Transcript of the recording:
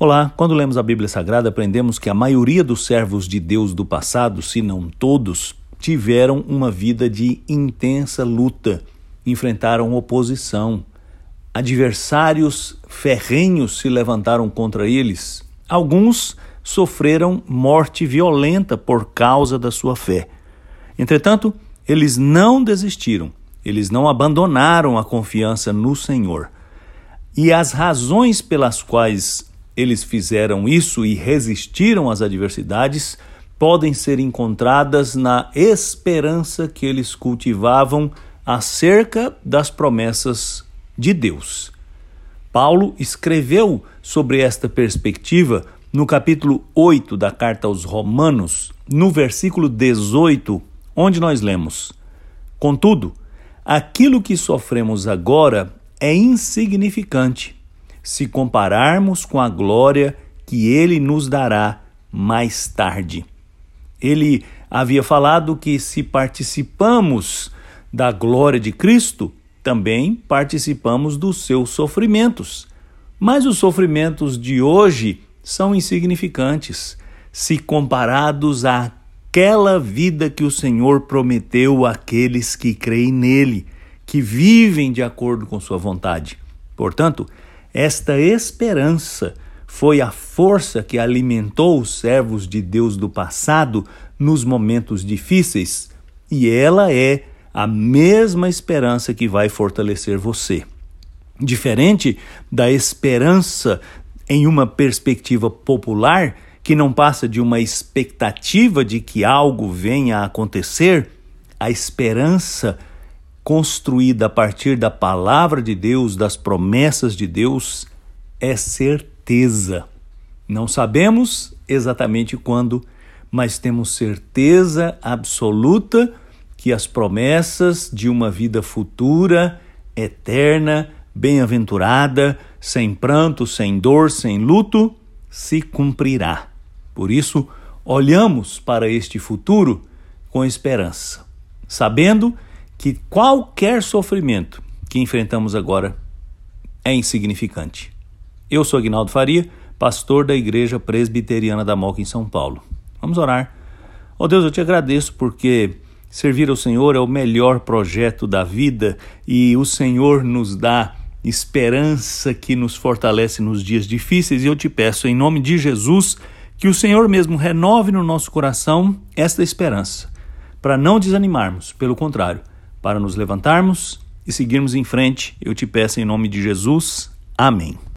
Olá, quando lemos a Bíblia Sagrada, aprendemos que a maioria dos servos de Deus do passado, se não todos, tiveram uma vida de intensa luta, enfrentaram oposição, adversários ferrenhos se levantaram contra eles. Alguns sofreram morte violenta por causa da sua fé. Entretanto, eles não desistiram, eles não abandonaram a confiança no Senhor. E as razões pelas quais eles fizeram isso e resistiram às adversidades podem ser encontradas na esperança que eles cultivavam acerca das promessas de Deus. Paulo escreveu sobre esta perspectiva no capítulo 8 da carta aos Romanos, no versículo 18, onde nós lemos: Contudo, aquilo que sofremos agora é insignificante se compararmos com a glória que ele nos dará mais tarde. Ele havia falado que se participamos da glória de Cristo, também participamos dos seus sofrimentos. Mas os sofrimentos de hoje são insignificantes se comparados àquela vida que o Senhor prometeu àqueles que creem nele, que vivem de acordo com sua vontade. Portanto, esta esperança foi a força que alimentou os servos de Deus do passado nos momentos difíceis, e ela é a mesma esperança que vai fortalecer você. Diferente da esperança em uma perspectiva popular, que não passa de uma expectativa de que algo venha a acontecer, a esperança construída a partir da palavra de Deus, das promessas de Deus, é certeza. Não sabemos exatamente quando, mas temos certeza absoluta que as promessas de uma vida futura, eterna, bem-aventurada, sem pranto, sem dor, sem luto, se cumprirá. Por isso, olhamos para este futuro com esperança, sabendo que que qualquer sofrimento que enfrentamos agora é insignificante. Eu sou Agnaldo Faria, pastor da Igreja Presbiteriana da Moca em São Paulo. Vamos orar. Ó oh Deus, eu te agradeço porque servir ao Senhor é o melhor projeto da vida e o Senhor nos dá esperança que nos fortalece nos dias difíceis e eu te peço em nome de Jesus que o Senhor mesmo renove no nosso coração esta esperança, para não desanimarmos, pelo contrário, para nos levantarmos e seguirmos em frente. Eu te peço em nome de Jesus. Amém.